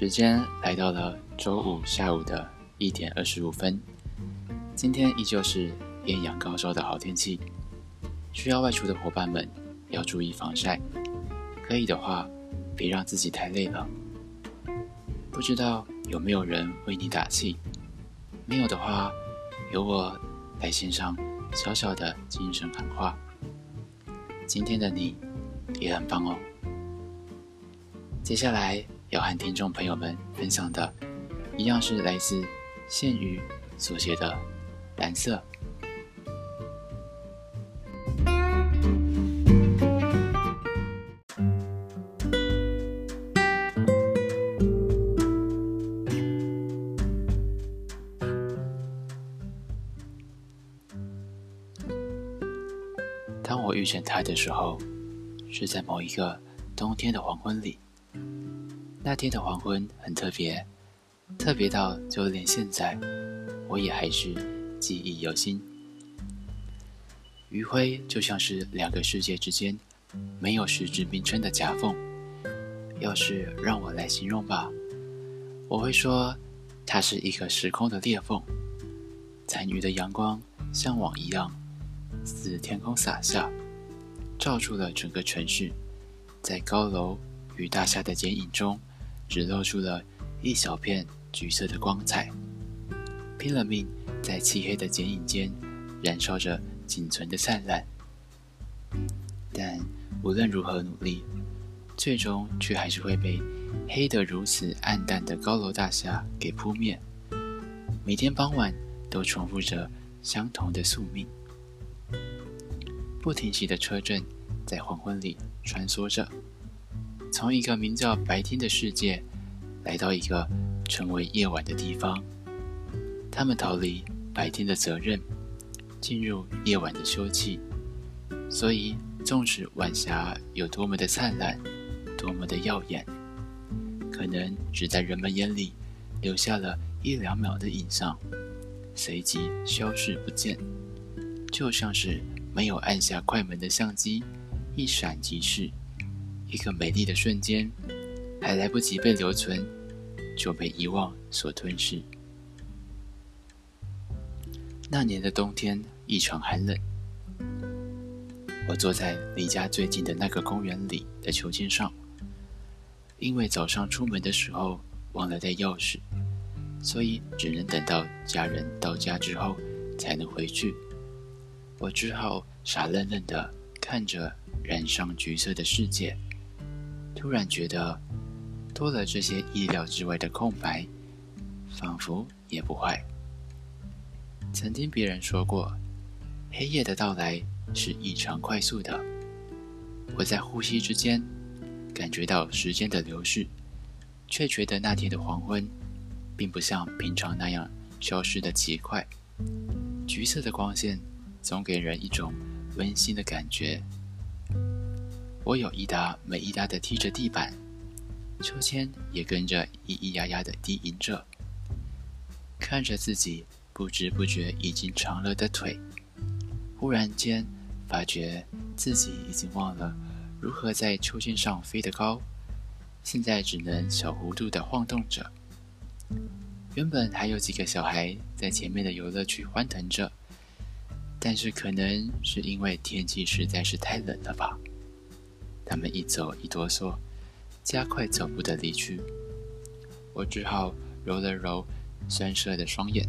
时间来到了周五下午的一点二十五分。今天依旧是艳阳高照的好天气，需要外出的伙伴们要注意防晒。可以的话，别让自己太累了。不知道有没有人为你打气？没有的话，由我来献上小小的精神喊话。今天的你也很棒哦。接下来。要和听众朋友们分享的，一样是来自线鱼所写的《蓝色》。当我遇见他的时候，是在某一个冬天的黄昏里。那天的黄昏很特别，特别到就连现在，我也还是记忆犹新。余晖就像是两个世界之间没有实质名称的夹缝。要是让我来形容吧，我会说它是一个时空的裂缝。残余的阳光像网一样，自天空洒下，照出了整个城市，在高楼与大厦的剪影中。只露出了一小片橘色的光彩，拼了命在漆黑的剪影间燃烧着仅存的灿烂。但无论如何努力，最终却还是会被黑得如此暗淡的高楼大厦给扑灭。每天傍晚都重复着相同的宿命。不停息的车阵在黄昏里穿梭着。从一个名叫白天的世界，来到一个成为夜晚的地方。他们逃离白天的责任，进入夜晚的休憩。所以，纵使晚霞有多么的灿烂，多么的耀眼，可能只在人们眼里留下了一两秒的影像，随即消失不见，就像是没有按下快门的相机，一闪即逝。一个美丽的瞬间，还来不及被留存，就被遗忘所吞噬。那年的冬天异常寒冷，我坐在离家最近的那个公园里的秋千上，因为早上出门的时候忘了带钥匙，所以只能等到家人到家之后才能回去。我只好傻愣愣的看着染上橘色的世界。突然觉得，多了这些意料之外的空白，仿佛也不坏。曾听别人说过，黑夜的到来是异常快速的。我在呼吸之间感觉到时间的流逝，却觉得那天的黄昏，并不像平常那样消失的极快。橘色的光线总给人一种温馨的感觉。我有一搭没一搭的踢着地板，秋千也跟着咿咿呀呀的低吟着。看着自己不知不觉已经长了的腿，忽然间发觉自己已经忘了如何在秋千上飞得高，现在只能小弧度的晃动着。原本还有几个小孩在前面的游乐区欢腾着，但是可能是因为天气实在是太冷了吧。他们一走一哆嗦，加快脚步的离去。我只好揉了揉酸涩的双眼，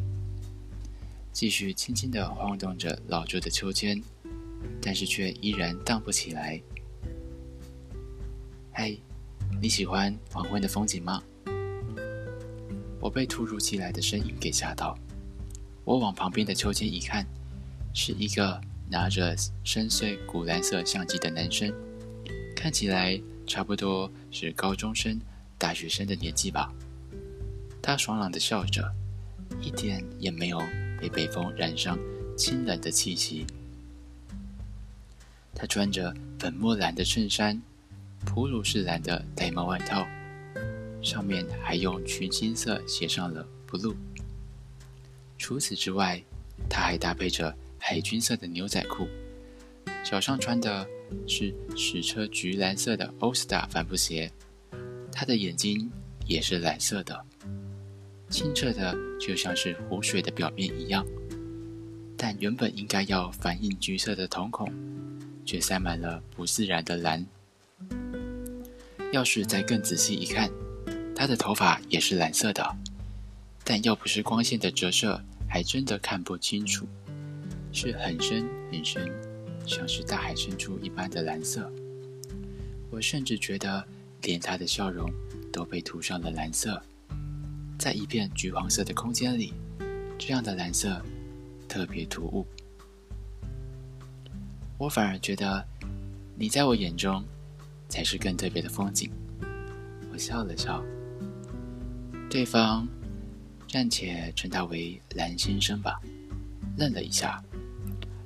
继续轻轻地晃动着老旧的秋千，但是却依然荡不起来。嗨，你喜欢黄昏的风景吗？我被突如其来的声音给吓到，我往旁边的秋千一看，是一个拿着深邃古蓝色相机的男生。看起来差不多是高中生、大学生的年纪吧。他爽朗的笑着，一点也没有被北风染上清冷的气息。他穿着粉墨蓝的衬衫，普鲁士蓝的带帽外套，上面还用群青色写上了 “blue”。除此之外，他还搭配着海军色的牛仔裤，脚上穿的。是矢车橘蓝色的 All Star 帆布鞋，他的眼睛也是蓝色的，清澈的就像是湖水的表面一样。但原本应该要反映橘色的瞳孔，却塞满了不自然的蓝。要是再更仔细一看，他的头发也是蓝色的，但要不是光线的折射，还真的看不清楚，是很深很深，像是大海深处一般的蓝色。我甚至觉得，连他的笑容都被涂上了蓝色，在一片橘黄色的空间里，这样的蓝色特别突兀。我反而觉得，你在我眼中。才是更特别的风景。我笑了笑，对方暂且称他为蓝先生吧，愣了一下，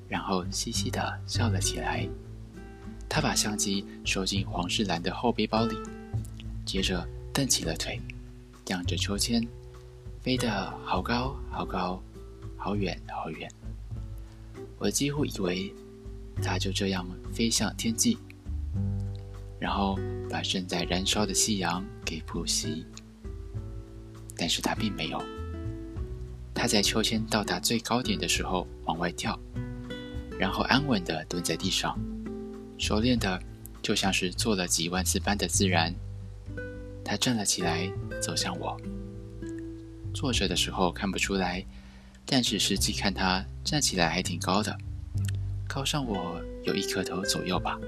然后嘻嘻的笑了起来。他把相机收进黄世兰的后背包里，接着蹬起了腿，仰着秋千，飞得好高好高，好远好远。我几乎以为他就这样飞向天际。然后把正在燃烧的夕阳给扑熄，但是他并没有。他在秋千到达最高点的时候往外跳，然后安稳地蹲在地上，熟练的就像是做了几万次般的自然。他站了起来，走向我。坐着的时候看不出来，但是实际看他站起来还挺高的，高上我有一颗头左右吧。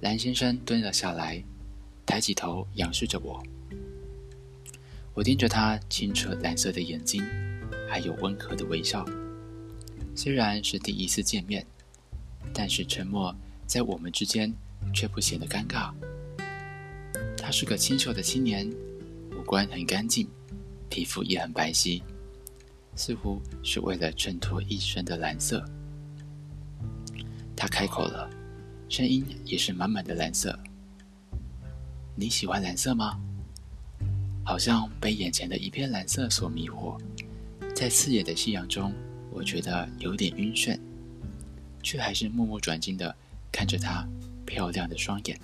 蓝先生蹲了下来，抬起头仰视着我。我盯着他清澈蓝色的眼睛，还有温和的微笑。虽然是第一次见面，但是沉默在我们之间却不显得尴尬。他是个清秀的青年，五官很干净，皮肤也很白皙，似乎是为了衬托一身的蓝色。他开口了。声音也是满满的蓝色。你喜欢蓝色吗？好像被眼前的一片蓝色所迷惑，在刺眼的夕阳中，我觉得有点晕眩，却还是目不转睛的看着她漂亮的双眼。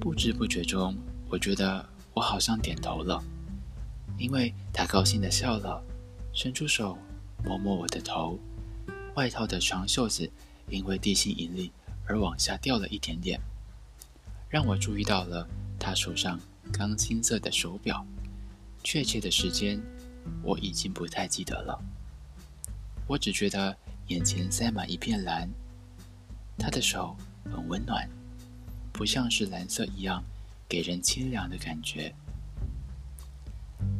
不知不觉中，我觉得我好像点头了，因为她高兴的笑了，伸出手摸摸我的头，外套的长袖子。因为地心引力而往下掉了一点点，让我注意到了她手上钢青色的手表，确切的时间我已经不太记得了。我只觉得眼前塞满一片蓝，他的手很温暖，不像是蓝色一样给人清凉的感觉。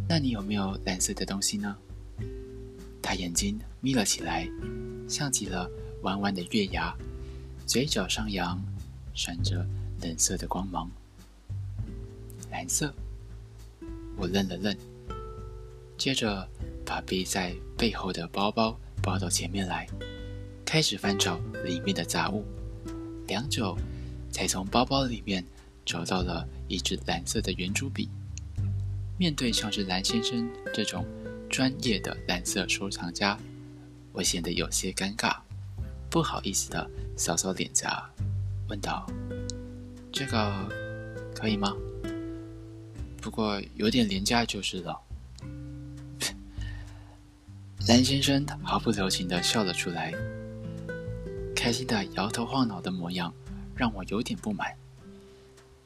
那你有没有蓝色的东西呢？他眼睛眯了起来，像极了。弯弯的月牙，嘴角上扬，闪着冷色的光芒。蓝色，我愣了愣，接着把背在背后的包包抱到前面来，开始翻找里面的杂物。良久，才从包包里面找到了一支蓝色的圆珠笔。面对像是蓝先生这种专业的蓝色收藏家，我显得有些尴尬。不好意思的扫扫脸颊，问道：“这个可以吗？不过有点廉价就是了。”蓝先生毫不留情的笑了出来，开心的摇头晃脑的模样让我有点不满，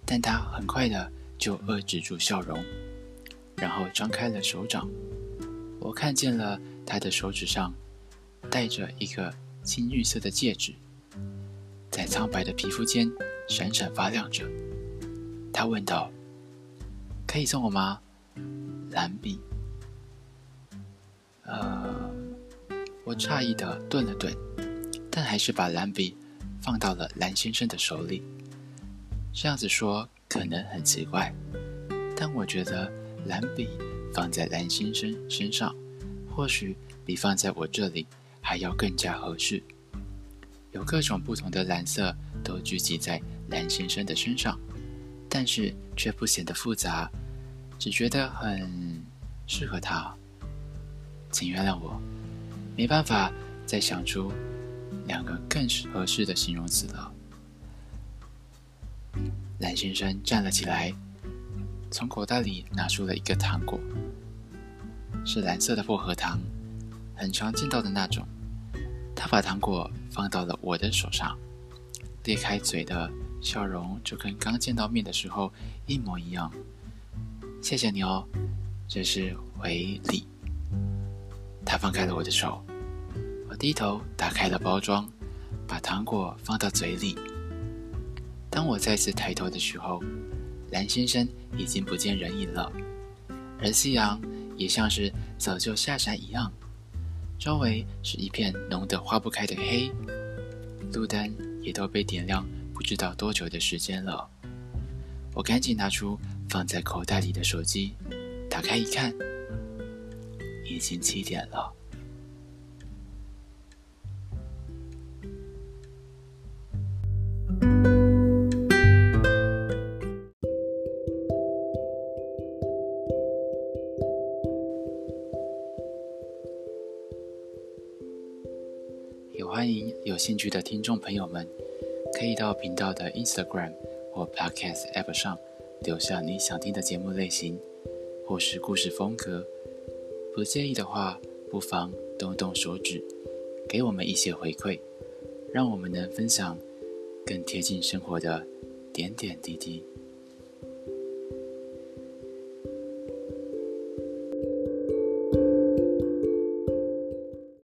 但他很快的就遏制住笑容，然后张开了手掌，我看见了他的手指上戴着一个。青绿色的戒指，在苍白的皮肤间闪闪发亮着。他问道：“可以送我吗？”蓝笔。呃，我诧异的顿了顿，但还是把蓝笔放到了蓝先生的手里。这样子说可能很奇怪，但我觉得蓝笔放在蓝先生身上，或许比放在我这里。还要更加合适，有各种不同的蓝色都聚集在蓝先生的身上，但是却不显得复杂，只觉得很适合他。请原谅我，没办法再想出两个更合适的形容词了。蓝先生站了起来，从口袋里拿出了一个糖果，是蓝色的薄荷糖，很常见到的那种。他把糖果放到了我的手上，裂开嘴的笑容就跟刚见到面的时候一模一样。谢谢你哦，这是回礼。他放开了我的手，我低头打开了包装，把糖果放到嘴里。当我再次抬头的时候，蓝先生已经不见人影了，而夕阳也像是早就下山一样，周围是一片浓得化不开的黑，路灯也都被点亮，不知道多久的时间了。我赶紧拿出放在口袋里的手机，打开一看，已经七点了。也欢迎有兴趣的听众朋友们，可以到频道的 Instagram 或 Podcast App 上留下你想听的节目类型，或是故事风格。不介意的话，不妨动动手指，给我们一些回馈，让我们能分享更贴近生活的点点滴滴。